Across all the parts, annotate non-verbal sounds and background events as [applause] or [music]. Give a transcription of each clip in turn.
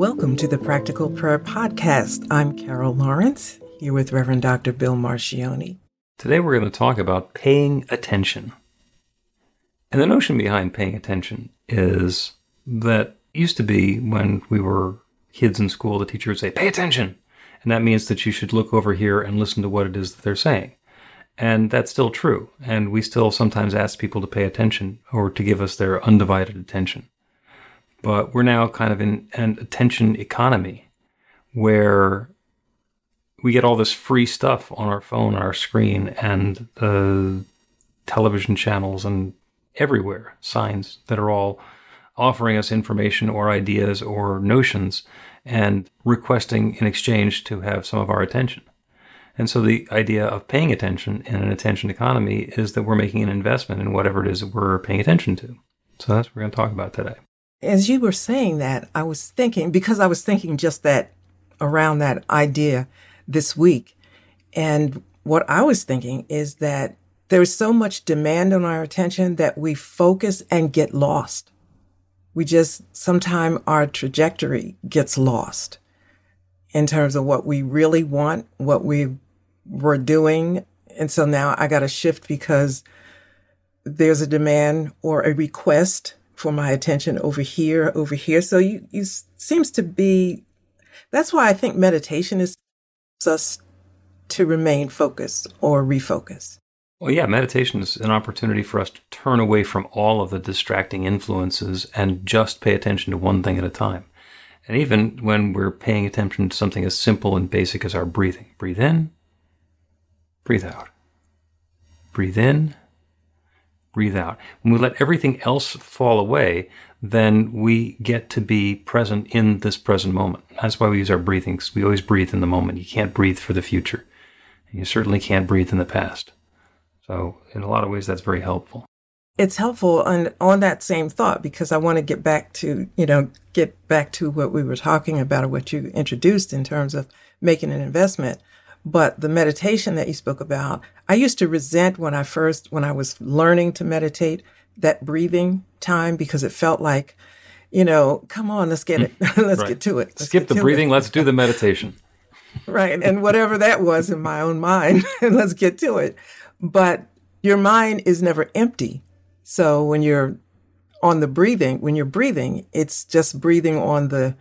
Welcome to the Practical Prayer Podcast. I'm Carol Lawrence, here with Reverend Dr. Bill Marcioni. Today we're going to talk about paying attention. And the notion behind paying attention is that used to be when we were kids in school, the teacher would say, pay attention. And that means that you should look over here and listen to what it is that they're saying. And that's still true. And we still sometimes ask people to pay attention or to give us their undivided attention but we're now kind of in an attention economy where we get all this free stuff on our phone, our screen, and the television channels and everywhere signs that are all offering us information or ideas or notions and requesting in exchange to have some of our attention. And so the idea of paying attention in an attention economy is that we're making an investment in whatever it is that we're paying attention to. So that's what we're going to talk about today as you were saying that, I was thinking, because I was thinking just that around that idea this week. And what I was thinking is that there's so much demand on our attention that we focus and get lost. We just, sometimes our trajectory gets lost in terms of what we really want, what we were doing. And so now I got to shift because there's a demand or a request for my attention over here, over here. So you, you seems to be, that's why I think meditation is us to remain focused or refocus. Well, yeah, meditation is an opportunity for us to turn away from all of the distracting influences and just pay attention to one thing at a time. And even when we're paying attention to something as simple and basic as our breathing, breathe in, breathe out. Breathe in, breathe out. When we let everything else fall away, then we get to be present in this present moment. That's why we use our breathing. because We always breathe in the moment. You can't breathe for the future. And you certainly can't breathe in the past. So, in a lot of ways, that's very helpful. It's helpful on, on that same thought because I want to get back to, you know, get back to what we were talking about or what you introduced in terms of making an investment. But the meditation that you spoke about, I used to resent when I first, when I was learning to meditate, that breathing time because it felt like, you know, come on, let's get hmm. it. [laughs] let's right. get to it. Let's Skip the breathing. It. Let's do the meditation. [laughs] right. And whatever that was in my own mind, [laughs] let's get to it. But your mind is never empty. So when you're on the breathing, when you're breathing, it's just breathing on the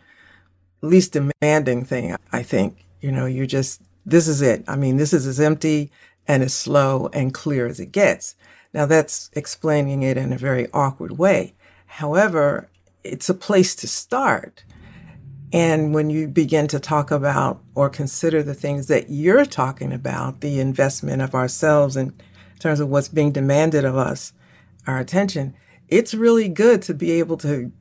least demanding thing, I think. You know, you're just this is it. I mean, this is as empty and as slow and clear as it gets. Now that's explaining it in a very awkward way. However, it's a place to start. And when you begin to talk about or consider the things that you're talking about, the investment of ourselves in terms of what's being demanded of us, our attention, it's really good to be able to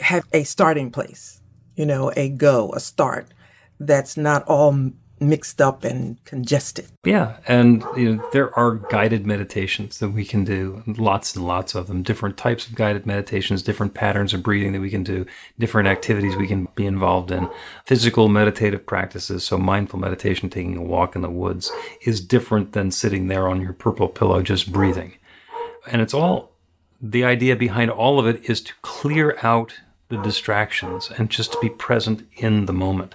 have a starting place, you know, a go, a start that's not all mixed up and congested. Yeah, and you know, there are guided meditations that we can do, lots and lots of them, different types of guided meditations, different patterns of breathing that we can do, different activities we can be involved in. Physical meditative practices, so mindful meditation, taking a walk in the woods, is different than sitting there on your purple pillow just breathing. And it's all the idea behind all of it is to clear out the distractions and just to be present in the moment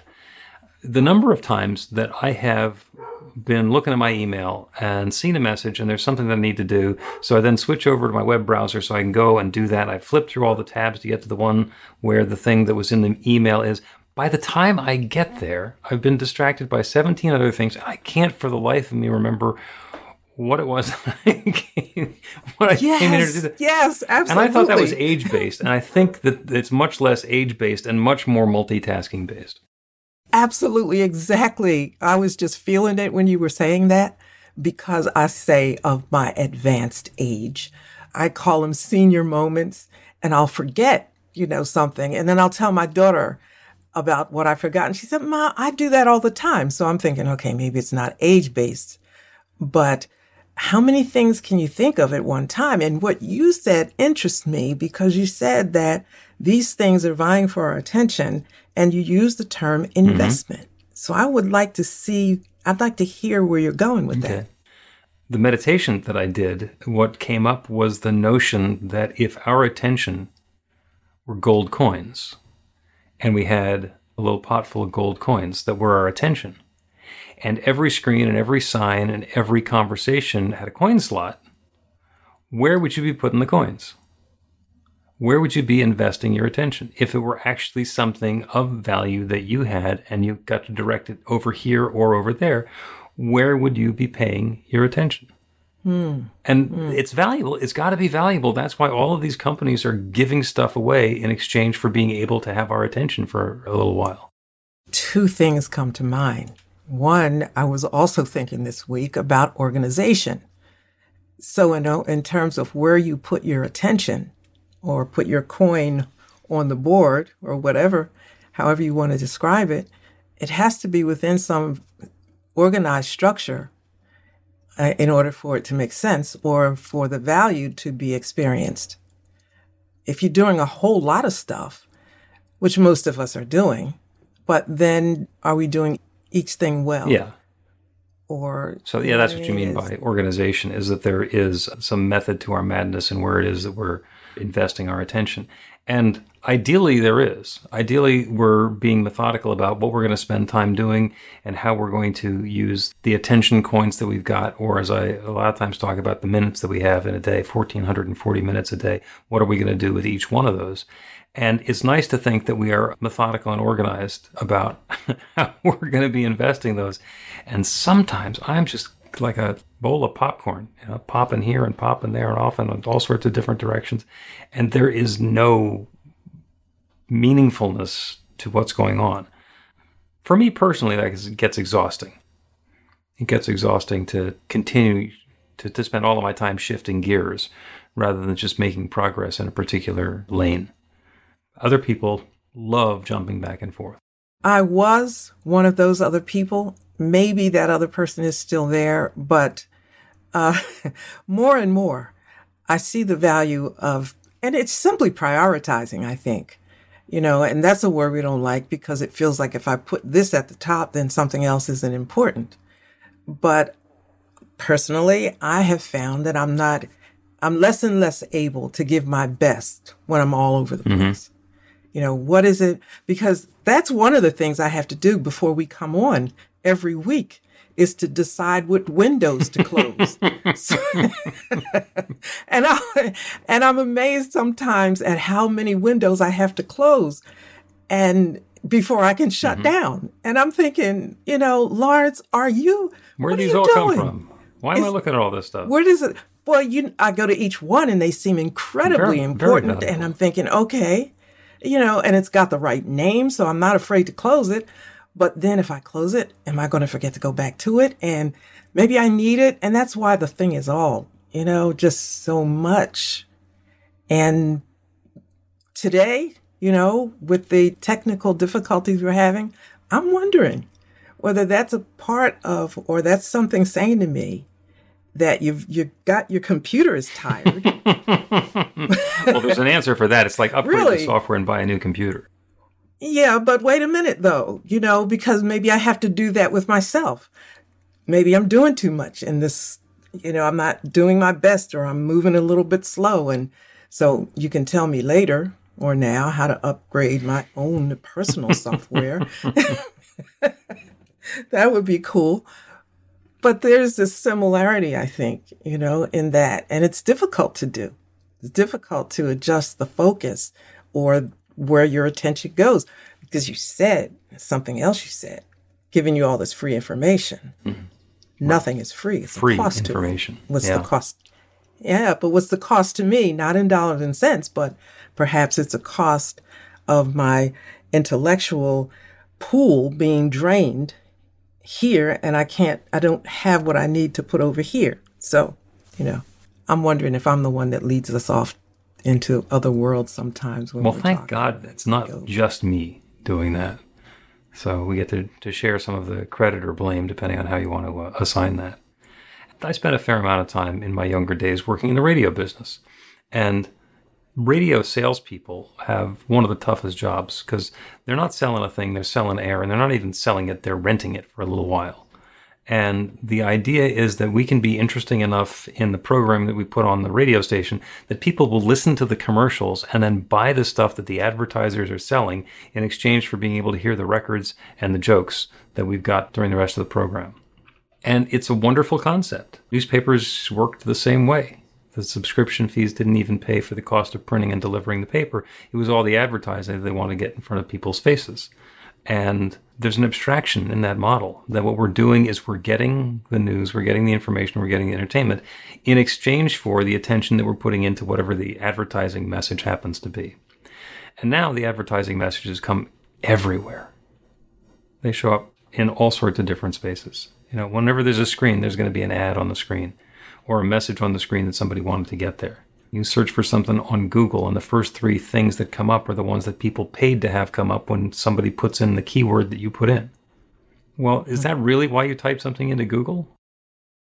the number of times that I have been looking at my email and seen a message and there's something that I need to do. So I then switch over to my web browser so I can go and do that. I flip through all the tabs to get to the one where the thing that was in the email is. By the time I get there, I've been distracted by 17 other things. I can't for the life of me remember what it was [laughs] what I yes, came in here to do. That. Yes, absolutely. And I thought that was age based, and I think that it's much less age based and much more multitasking based. Absolutely, exactly. I was just feeling it when you were saying that because I say of my advanced age. I call them senior moments, and I'll forget, you know, something, and then I'll tell my daughter about what I forgot, and she said, "Ma, I do that all the time." So I'm thinking, okay, maybe it's not age based, but how many things can you think of at one time? And what you said interests me because you said that these things are vying for our attention and you use the term mm-hmm. investment. Mm-hmm. So I would like to see, I'd like to hear where you're going with okay. that. The meditation that I did, what came up was the notion that if our attention were gold coins and we had a little pot full of gold coins that were our attention, and every screen and every sign and every conversation had a coin slot, where would you be putting the coins? Where would you be investing your attention if it were actually something of value that you had and you got to direct it over here or over there? Where would you be paying your attention? Mm. And mm. it's valuable. It's got to be valuable. That's why all of these companies are giving stuff away in exchange for being able to have our attention for a little while. Two things come to mind. One, I was also thinking this week about organization. So, in, in terms of where you put your attention or put your coin on the board or whatever, however you want to describe it, it has to be within some organized structure uh, in order for it to make sense or for the value to be experienced. If you're doing a whole lot of stuff, which most of us are doing, but then are we doing each thing well. Yeah. Or so yeah, that's what you mean by organization is that there is some method to our madness and where it is that we're investing our attention. And ideally, there is. Ideally, we're being methodical about what we're going to spend time doing and how we're going to use the attention coins that we've got, or as I a lot of times talk about, the minutes that we have in a day 1,440 minutes a day. What are we going to do with each one of those? And it's nice to think that we are methodical and organized about [laughs] how we're going to be investing those. And sometimes I'm just like a bowl of popcorn, you know, popping here and popping there and off in all sorts of different directions. And there is no meaningfulness to what's going on. For me personally, that gets exhausting. It gets exhausting to continue to, to spend all of my time shifting gears rather than just making progress in a particular lane. Other people love jumping back and forth. I was one of those other people. Maybe that other person is still there, but uh, [laughs] more and more, I see the value of, and it's simply prioritizing, I think. You know, and that's a word we don't like because it feels like if I put this at the top, then something else isn't important. But personally, I have found that I'm not, I'm less and less able to give my best when I'm all over the mm-hmm. place. You know, what is it? Because that's one of the things I have to do before we come on every week is to decide what windows to close. [laughs] so, [laughs] and I and I'm amazed sometimes at how many windows I have to close and before I can shut mm-hmm. down. And I'm thinking, you know, Lawrence, are you Where do these all doing? come from? Why am I looking at all this stuff? Where does it well, you I go to each one and they seem incredibly very, important. Very and I'm thinking, okay, you know, and it's got the right name, so I'm not afraid to close it. But then if I close it, am I going to forget to go back to it? And maybe I need it. And that's why the thing is all, you know, just so much. And today, you know, with the technical difficulties we're having, I'm wondering whether that's a part of, or that's something saying to me that you've you got your computer is tired. [laughs] well, there's an answer for that. It's like upgrade really? the software and buy a new computer. Yeah, but wait a minute though, you know, because maybe I have to do that with myself. Maybe I'm doing too much in this, you know, I'm not doing my best or I'm moving a little bit slow. And so you can tell me later or now how to upgrade my own personal [laughs] software. [laughs] that would be cool. But there's this similarity, I think, you know, in that. And it's difficult to do. It's difficult to adjust the focus or where your attention goes because you said something else you said, giving you all this free information. Mm-hmm. Nothing is free. It's free cost information. To. What's yeah. the cost? Yeah, but what's the cost to me? Not in dollars and cents, but perhaps it's a cost of my intellectual pool being drained here and I can't, I don't have what I need to put over here. So, you know, I'm wondering if I'm the one that leads us off into other worlds sometimes. well, thank God it's not just me doing that. So we get to, to share some of the credit or blame depending on how you want to uh, assign that. I spent a fair amount of time in my younger days working in the radio business. And radio salespeople have one of the toughest jobs because they're not selling a thing, they're selling air, and they're not even selling it, they're renting it for a little while. And the idea is that we can be interesting enough in the program that we put on the radio station that people will listen to the commercials and then buy the stuff that the advertisers are selling in exchange for being able to hear the records and the jokes that we've got during the rest of the program. And it's a wonderful concept. Newspapers worked the same way. The subscription fees didn't even pay for the cost of printing and delivering the paper. It was all the advertising they want to get in front of people's faces. And there's an abstraction in that model that what we're doing is we're getting the news, we're getting the information, we're getting the entertainment in exchange for the attention that we're putting into whatever the advertising message happens to be. And now the advertising messages come everywhere. They show up in all sorts of different spaces. You know, whenever there's a screen, there's going to be an ad on the screen or a message on the screen that somebody wanted to get there. You search for something on Google, and the first three things that come up are the ones that people paid to have come up when somebody puts in the keyword that you put in. Well, is that really why you type something into Google?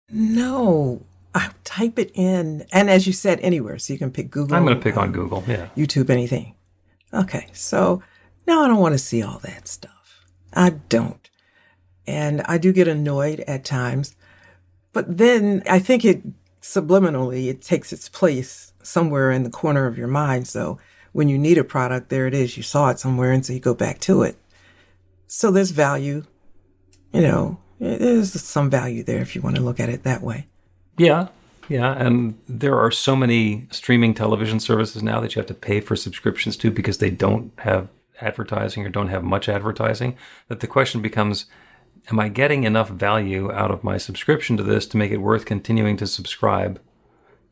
No, I type it in, and as you said, anywhere. So you can pick Google. I'm going to pick um, on Google, yeah. YouTube, anything. Okay, so now I don't want to see all that stuff. I don't. And I do get annoyed at times but then I think it subliminally, it takes its place somewhere in the corner of your mind. So when you need a product, there it is. You saw it somewhere. And so you go back to it. So there's value, you know, eh, there's some value there if you want to look at it that way. Yeah. Yeah. And there are so many streaming television services now that you have to pay for subscriptions to because they don't have advertising or don't have much advertising that the question becomes am I getting enough value out of my subscription to this to make it worth continuing to subscribe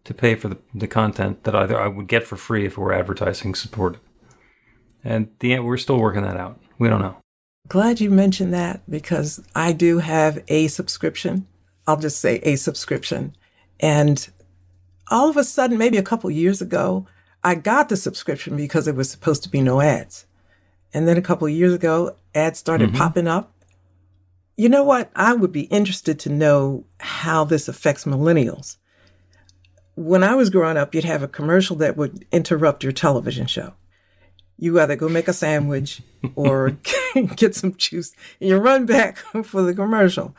to pay for the, the content that either I would get for free if it were advertising supported? And the we're still working that out. We don't know. Glad you mentioned that because I do have a subscription. I'll just say a subscription. And all of a sudden, maybe a couple years ago, I got the subscription because it was supposed to be no ads. And then a couple years ago, ads started mm-hmm. popping up you know what? I would be interested to know how this affects millennials. When I was growing up, you'd have a commercial that would interrupt your television show. You either go make a sandwich [laughs] or [laughs] get some juice and you run back [laughs] for the commercial.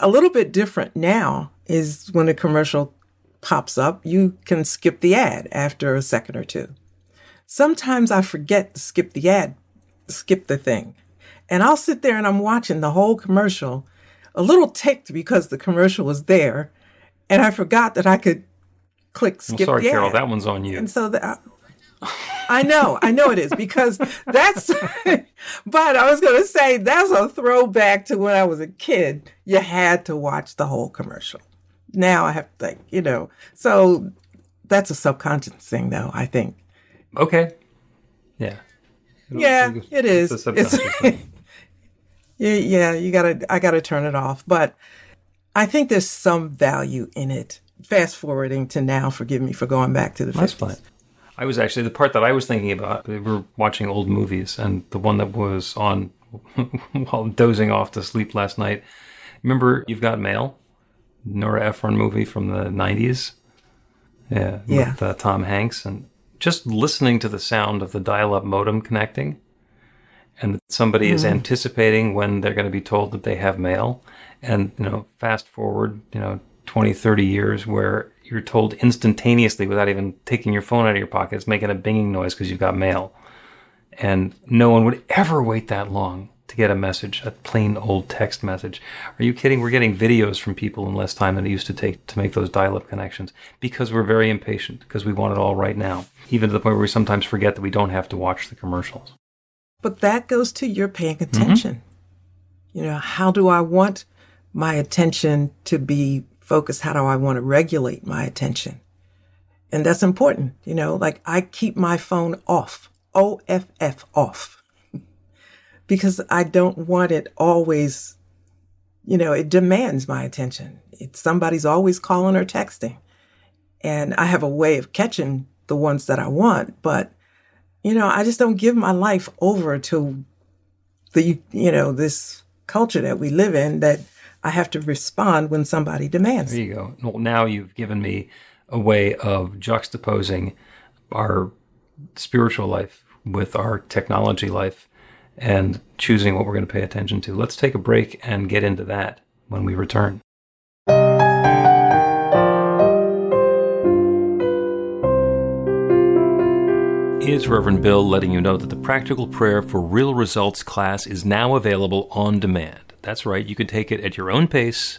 A little bit different now is when a commercial pops up, you can skip the ad after a second or two. Sometimes I forget to skip the ad, skip the thing. And I'll sit there and I'm watching the whole commercial, a little ticked because the commercial was there. And I forgot that I could click skip. Well, sorry, the Carol, ad. that one's on you. And so that. Uh, I know, I know it is because that's, [laughs] but I was going to say that's a throwback to when I was a kid. You had to watch the whole commercial. Now I have to think, you know, so that's a subconscious thing though, I think. Okay. Yeah. Yeah, it is. It's [laughs] yeah, yeah, you gotta, I gotta turn it off. But I think there's some value in it. Fast forwarding to now, forgive me for going back to the That's 50s. fine. I was actually the part that I was thinking about. We were watching old movies, and the one that was on [laughs] while dozing off to sleep last night. Remember, you've got mail, Nora Ephron movie from the '90s. Yeah, yeah. with uh, Tom Hanks, and just listening to the sound of the dial-up modem connecting and somebody mm-hmm. is anticipating when they're going to be told that they have mail and you know fast forward you know 20 30 years where you're told instantaneously without even taking your phone out of your pocket it's making a binging noise because you've got mail and no one would ever wait that long to get a message, a plain old text message. Are you kidding? We're getting videos from people in less time than it used to take to make those dial up connections because we're very impatient, because we want it all right now, even to the point where we sometimes forget that we don't have to watch the commercials. But that goes to your paying attention. Mm-hmm. You know, how do I want my attention to be focused? How do I want to regulate my attention? And that's important. You know, like I keep my phone off, O F F off, [laughs] because I don't want it always, you know, it demands my attention. It's somebody's always calling or texting. And I have a way of catching the ones that I want, but you know, I just don't give my life over to the, you know, this culture that we live in that I have to respond when somebody demands. There you go. Well, now you've given me a way of juxtaposing our spiritual life with our technology life and choosing what we're going to pay attention to. Let's take a break and get into that when we return. is Reverend Bill letting you know that the Practical Prayer for Real Results class is now available on demand. That's right, you can take it at your own pace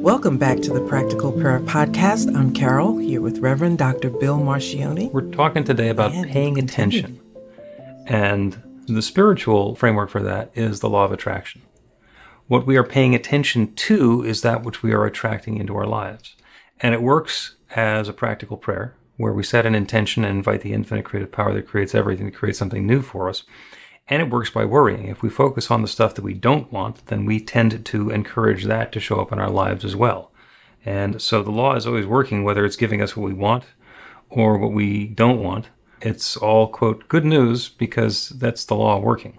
Welcome back to the Practical Prayer Podcast. I'm Carol, here with Reverend Dr. Bill Marcioni. We're talking today about and paying attention. And the spiritual framework for that is the law of attraction. What we are paying attention to is that which we are attracting into our lives. And it works as a practical prayer where we set an intention and invite the infinite creative power that creates everything to create something new for us. And it works by worrying. If we focus on the stuff that we don't want, then we tend to encourage that to show up in our lives as well. And so the law is always working, whether it's giving us what we want or what we don't want. It's all, quote, good news because that's the law working.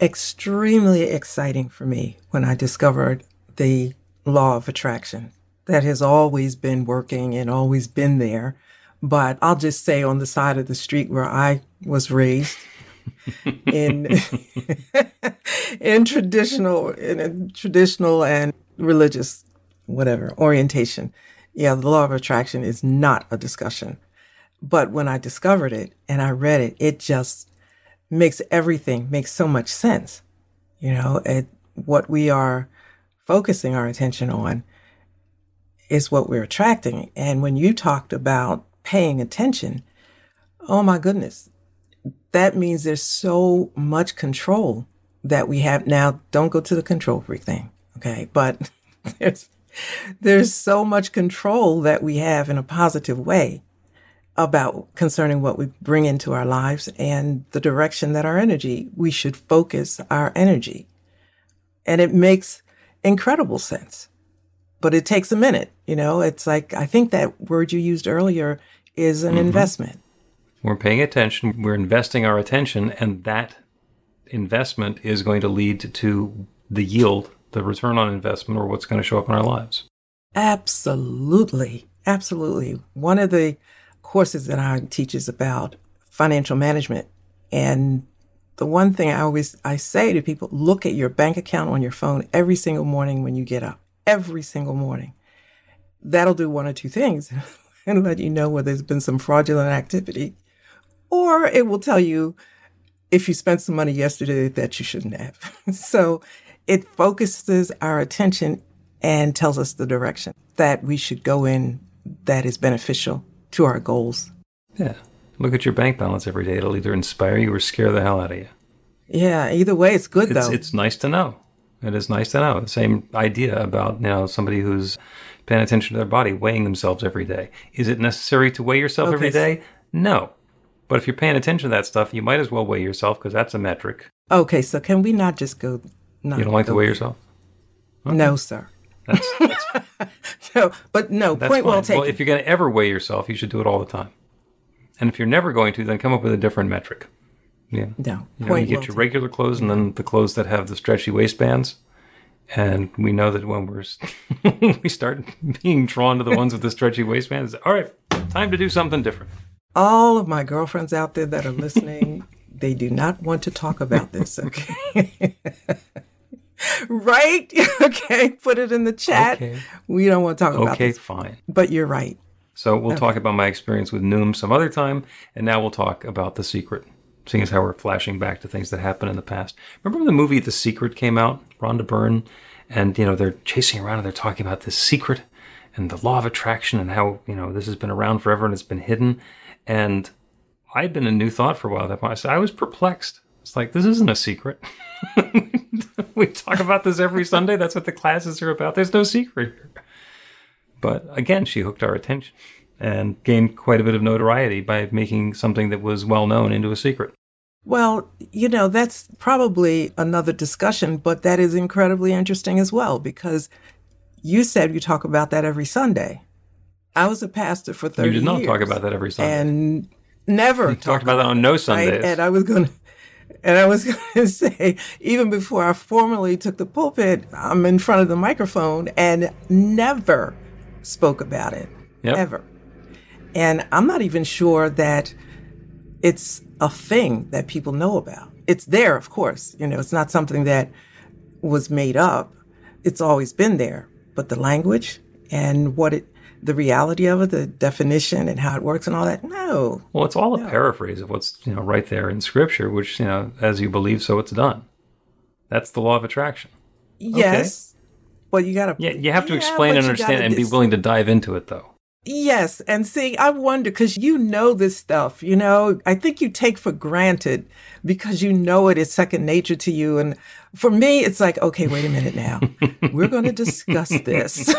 Extremely exciting for me when I discovered the law of attraction that has always been working and always been there. But I'll just say on the side of the street where I was raised, in [laughs] in traditional in traditional and religious whatever orientation. Yeah, the law of attraction is not a discussion. But when I discovered it and I read it, it just makes everything makes so much sense. You know, it, what we are focusing our attention on is what we're attracting. And when you talked about paying attention, oh my goodness, that means there's so much control that we have now. Don't go to the control freak thing. Okay. But [laughs] there's, there's so much control that we have in a positive way about concerning what we bring into our lives and the direction that our energy, we should focus our energy. And it makes incredible sense. But it takes a minute, you know, it's like, I think that word you used earlier is an mm-hmm. investment. We're paying attention, we're investing our attention, and that investment is going to lead to the yield, the return on investment, or what's going to show up in our lives. Absolutely. Absolutely. One of the courses that I teach is about financial management. And the one thing I always I say to people, look at your bank account on your phone every single morning when you get up. Every single morning. That'll do one or two things [laughs] and let you know whether there's been some fraudulent activity or it will tell you if you spent some money yesterday that you shouldn't have. [laughs] so it focuses our attention and tells us the direction that we should go in that is beneficial to our goals. Yeah. Look at your bank balance every day. It'll either inspire you or scare the hell out of you. Yeah, either way, it's good it's, though. it's nice to know. It is nice to know. The same idea about you know somebody who's paying attention to their body, weighing themselves every day. Is it necessary to weigh yourself every Okay. day? No. But if you're paying attention to that stuff, you might as well weigh yourself because that's a metric. okay, so can we not just go? Not You don't like to weigh yourself? No, sir. That's, [laughs] that's, No, but no. point well fine. taken. Well, if you're going to ever weigh yourself, you should do it all the time. And if you're never going to, then come up with a different metric. Yeah. no, You, know, you get well your regular clothes and then the clothes that have the stretchy waistbands. And we know that when we're [laughs] we start being drawn to the ones with the stretchy waistbands, all right, time to do something different. All of my girlfriends out there that are listening, [laughs] they do not want to talk about this, okay? [laughs] right? [laughs] okay, put it in the chat. Okay. We don't want to talk about Okay, fine. But you're right. So we'll talk about my experience with Noom some other time, and now we'll talk about The Secret, seeing as how we're flashing back to things that happened in the past. Remember when the movie The Secret came out? Rhonda Byrne, and you know they're chasing around and they're talking about this secret and the law of attraction and how you know this has been around forever and it's been hidden. And I'd been a New Thought for a while at that point. I was perplexed. It's like this isn't a secret. [laughs] we talk about this every Sunday. That's what the classes are about. There's no secret here. But again, she hooked our attention and gained quite a bit of notoriety by making something that was well known into a secret. Well, you know, that's probably another discussion, but that is incredibly interesting as well because you said you talk about that every Sunday. I was a pastor for 30 years. You did not years talk about that every Sunday. and never you talked about that on no Sundays. And I was going to and I was [laughs] going to say even before I formally took the pulpit, I'm in front of the microphone and never spoke about it Yep. ever. And I'm not even sure that it's a thing that people know about. It's there, of course. You know, it's not something that was made up. It's always been there. But the language and what it, the reality of it, the definition and how it works and all that, no. Well, it's all a paraphrase of what's you know right there in Scripture, which you know, as you believe, so it's done. That's the law of attraction. Yes. But you got to. Yeah, you have to explain and understand and be willing to dive into it, though. Yes. And see, I wonder because you know this stuff, you know, I think you take for granted because you know it is second nature to you. And for me, it's like, okay, wait a minute now. [laughs] We're going to discuss this.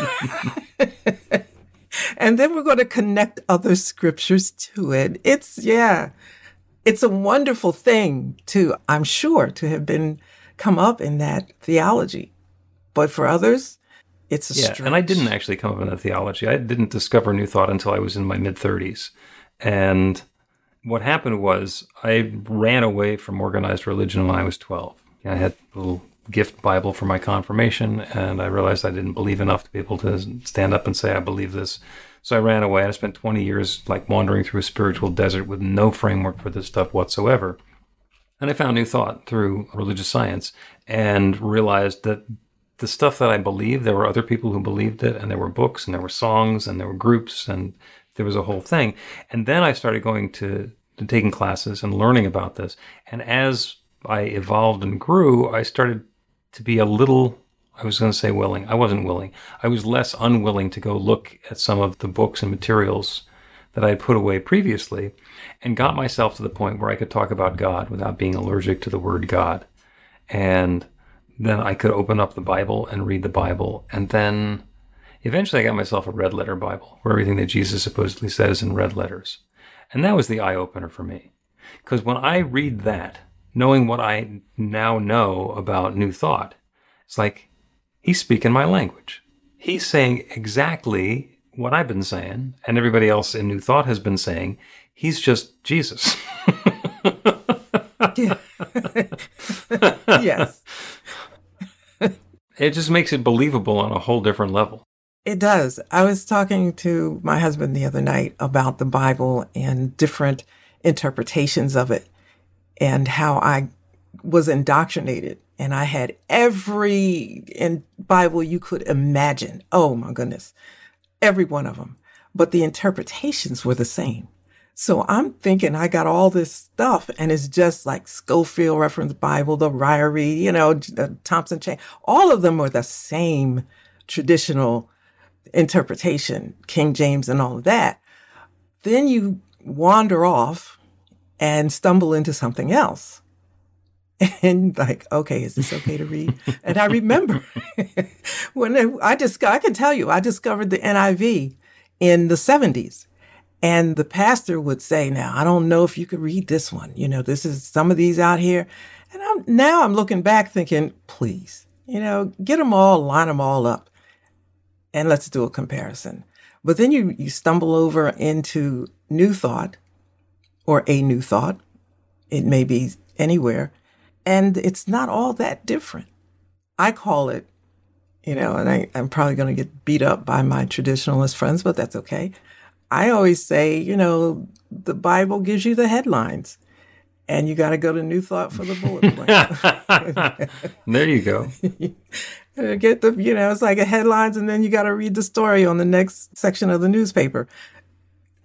[laughs] and then we're going to connect other scriptures to it. It's, yeah, it's a wonderful thing to, I'm sure, to have been come up in that theology. But for others, it's a Yeah, stretch. and I didn't actually come up in that theology. I didn't discover New Thought until I was in my mid 30s. And what happened was I ran away from organized religion when I was 12. I had a little gift Bible for my confirmation, and I realized I didn't believe enough to be able to stand up and say, I believe this. So I ran away. I spent 20 years like wandering through a spiritual desert with no framework for this stuff whatsoever. And I found New Thought through religious science and realized that the stuff that I believed, there were other people who believed it, and there were books, and there were songs, and there were groups, and there was a whole thing. And then I started going to, to taking classes and learning about this. And as I evolved and grew, I started to be a little, I was going to say willing. I wasn't willing. I was less unwilling to go look at some of the books and materials that I had put away previously and got myself to the point where I could talk about God without being allergic to the word God. And then I could open up the Bible and read the Bible. And then eventually I got myself a red letter Bible where everything that Jesus supposedly says in red letters. And that was the eye opener for me. Because when I read that, knowing what I now know about New Thought, it's like he's speaking my language. He's saying exactly what I've been saying, and everybody else in New Thought has been saying. He's just Jesus. [laughs] [laughs] yes. It just makes it believable on a whole different level. It does. I was talking to my husband the other night about the Bible and different interpretations of it and how I was indoctrinated and I had every in Bible you could imagine. Oh my goodness. Every one of them. But the interpretations were the same. So I'm thinking I got all this stuff and it's just like Scofield Reference Bible, the Ryrie, you know, the Thompson Chain. All of them are the same traditional interpretation, King James and all of that. Then you wander off and stumble into something else. [laughs] and like, okay, is this okay to read? and I remember [laughs] when I just, I can tell you, I discovered the NIV in the 70s. And the pastor would say, now, I don't know if you could read this one. You know, this is some of these out here. And I'm, now I'm looking back thinking, please, you know, get them all, line them all up, and let's do a comparison. But then you, you stumble over into New Thought or a New Thought. It may be anywhere and it's not all that different. I call it, you know, and I, I'm probably going to get beat up by my traditionalist friends, but that's okay. I always say, you know, the Bible gives you the headlines and you got to go to New Thought for the bullet point. [laughs] there you go. [laughs] Get the, you know, it's like a headlines, and then you got to read the story on the next section of the newspaper.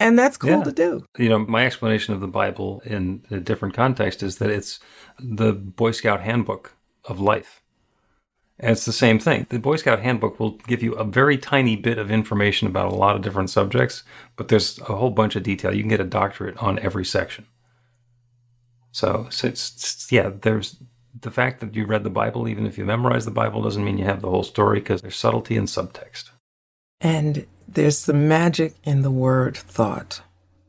And that's cool yeah. to do. You know, my explanation of the Bible in a different context is that it's the Boy Scout handbook of life. And it's the same thing. The Boy Scout handbook will give you a very tiny bit of information about a lot of different subjects, but there's a whole bunch of detail. You can get a doctorate on every section. So, so it's, it's yeah, there's the fact that you read the Bible, even if you memorize the Bible, doesn't mean you have the whole story because there's subtlety and subtext. And there's some magic in the word thought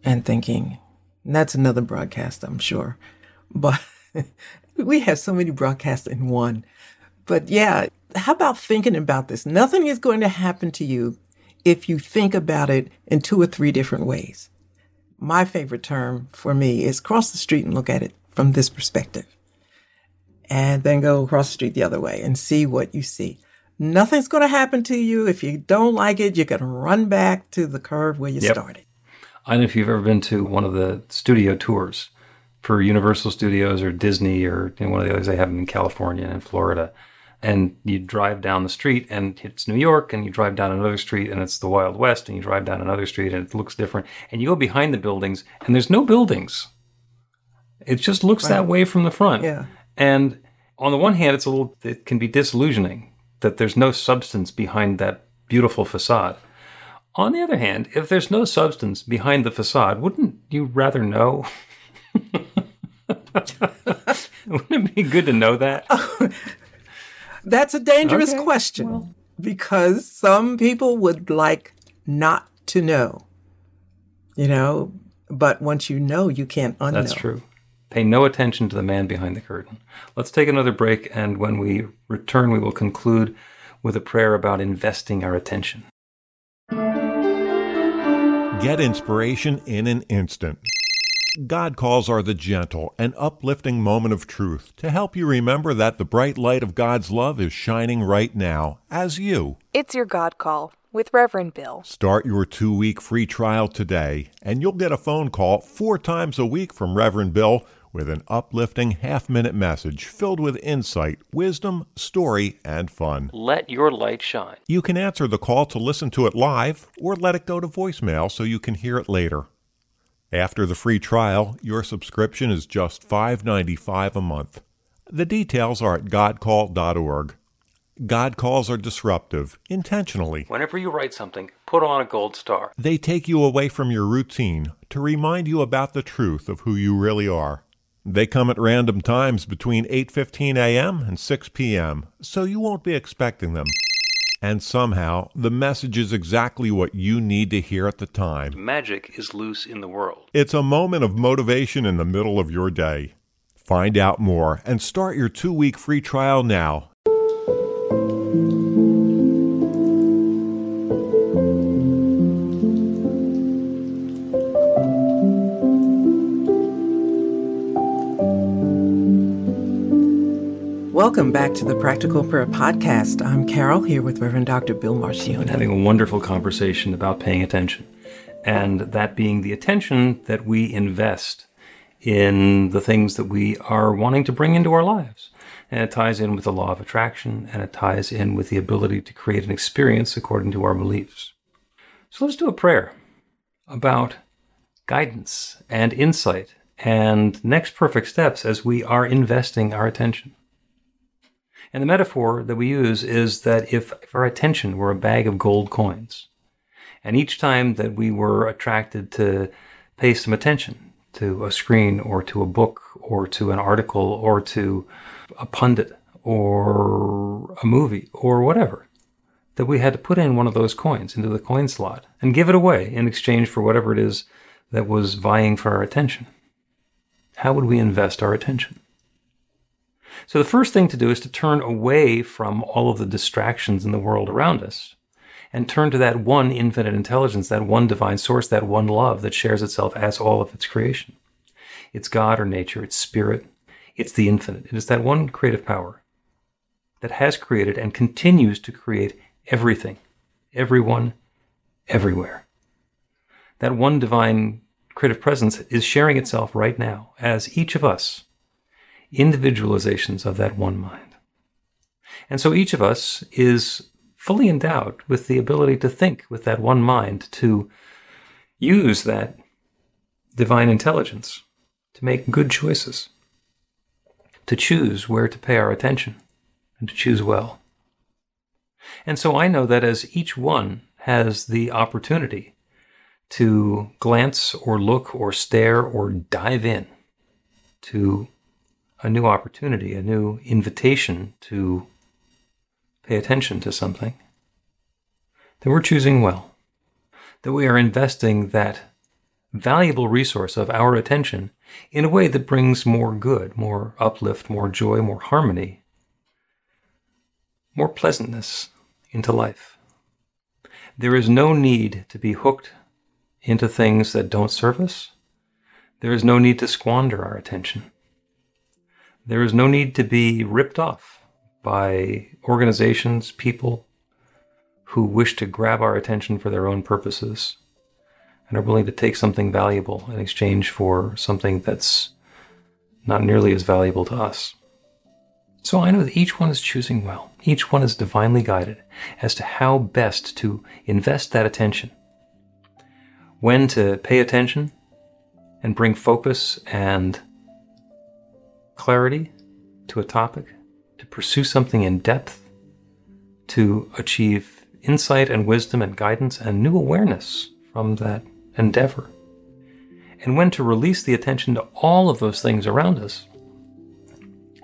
and thinking. And that's another broadcast, I'm sure. But [laughs] we have so many broadcasts in one. But yeah, how about thinking about this? Nothing is going to happen to you if you think about it in two or three different ways. My favorite term for me is cross the street and look at it from this perspective. And then go across the street the other way and see what you see. Nothing's going to happen to you. If you don't like it, you can run back to the curve where you yep. started. I don't know if you've ever been to one of the studio tours for Universal Studios or Disney or you know, one of the others they have in California and Florida. And you drive down the street and it's New York, and you drive down another street and it's the Wild West, and you drive down another street and it looks different. And you go behind the buildings and there's no buildings. It just looks right. that way from the front. Yeah. And on the one hand, it's a little, it can be disillusioning that there's no substance behind that beautiful facade. On the other hand, if there's no substance behind the facade, wouldn't you rather know? [laughs] wouldn't it be good to know that? [laughs] That's a dangerous okay. question well. because some people would like not to know. You know, but once you know, you can't unknow. That's true. Pay no attention to the man behind the curtain. Let's take another break, and when we return, we will conclude with a prayer about investing our attention. Get inspiration in an instant. God calls are the gentle and uplifting moment of truth to help you remember that the bright light of God's love is shining right now as you. It's your God call with Reverend Bill. Start your two week free trial today, and you'll get a phone call four times a week from Reverend Bill with an uplifting half minute message filled with insight, wisdom, story, and fun. Let your light shine. You can answer the call to listen to it live or let it go to voicemail so you can hear it later. After the free trial, your subscription is just $5.95 a month. The details are at godcall.org. God calls are disruptive, intentionally. Whenever you write something, put on a gold star. They take you away from your routine to remind you about the truth of who you really are. They come at random times between 8:15 a.m. and 6 p.m., so you won't be expecting them. And somehow, the message is exactly what you need to hear at the time. Magic is loose in the world. It's a moment of motivation in the middle of your day. Find out more and start your 2-week free trial now Welcome back to the Practical Prayer Podcast. I'm Carol here with Reverend Dr. Bill Marcioni. Having a wonderful conversation about paying attention, and that being the attention that we invest in the things that we are wanting to bring into our lives. And it ties in with the law of attraction, and it ties in with the ability to create an experience according to our beliefs. So let's do a prayer about guidance and insight and next perfect steps as we are investing our attention. And the metaphor that we use is that if, if our attention were a bag of gold coins, and each time that we were attracted to pay some attention to a screen or to a book or to an article or to a pundit or a movie or whatever, that we had to put in one of those coins into the coin slot and give it away in exchange for whatever it is that was vying for our attention. How would we invest our attention? So, the first thing to do is to turn away from all of the distractions in the world around us and turn to that one infinite intelligence, that one divine source, that one love that shares itself as all of its creation. It's God or nature, it's spirit, it's the infinite. It is that one creative power that has created and continues to create everything, everyone, everywhere. That one divine creative presence is sharing itself right now as each of us, individualizations of that one mind. And so each of us is fully endowed with the ability to think with that one mind, to use that divine intelligence to make good choices, to choose where to pay our attention, and to choose well. And so I know that as each one has the opportunity to glance or look or stare or dive in to a new opportunity, a new invitation to pay attention to something, that we're choosing well, that we are investing that valuable resource of our attention in a way that brings more good, more uplift, more joy, more harmony, more pleasantness into life. There is no need to be hooked into things that don't serve us. There is no need to squander our attention. There is no need to be ripped off by organizations, people who wish to grab our attention for their own purposes and are willing to take something valuable in exchange for something that's not nearly as valuable to us. So I know that each one is choosing well. Each one is divinely guided as to how best to invest that attention. When to pay attention and bring focus and clarity to a topic to pursue something in depth, to achieve insight and wisdom and guidance and new awareness from that endeavor, and when to release the attention to all of those things around us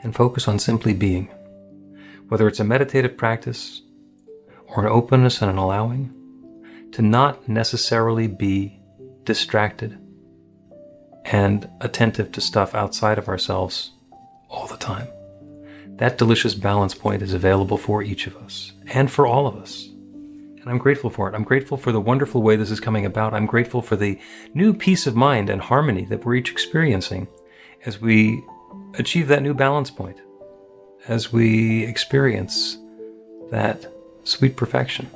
and focus on simply being, whether it's a meditative practice or an openness and an allowing, to not necessarily be distracted and attentive to stuff outside of ourselves all the time. That delicious balance point is available for each of us and for all of us. And I'm grateful for it. I'm grateful for the wonderful way this is coming about. I'm grateful for the new peace of mind and harmony that we're each experiencing as we achieve that new balance point, as we experience that sweet perfection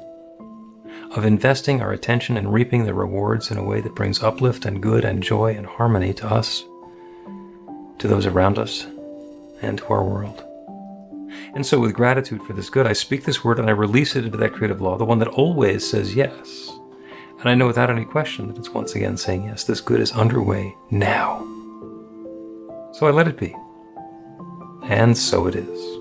of investing our attention and reaping the rewards in a way that brings uplift and good and joy and harmony to us, to those around us, and to our world. And so, with gratitude for this good, I speak this word and I release it into that creative law, the one that always says yes. And I know without any question that it's once again saying yes. This good is underway now. So I let it be. And so it is.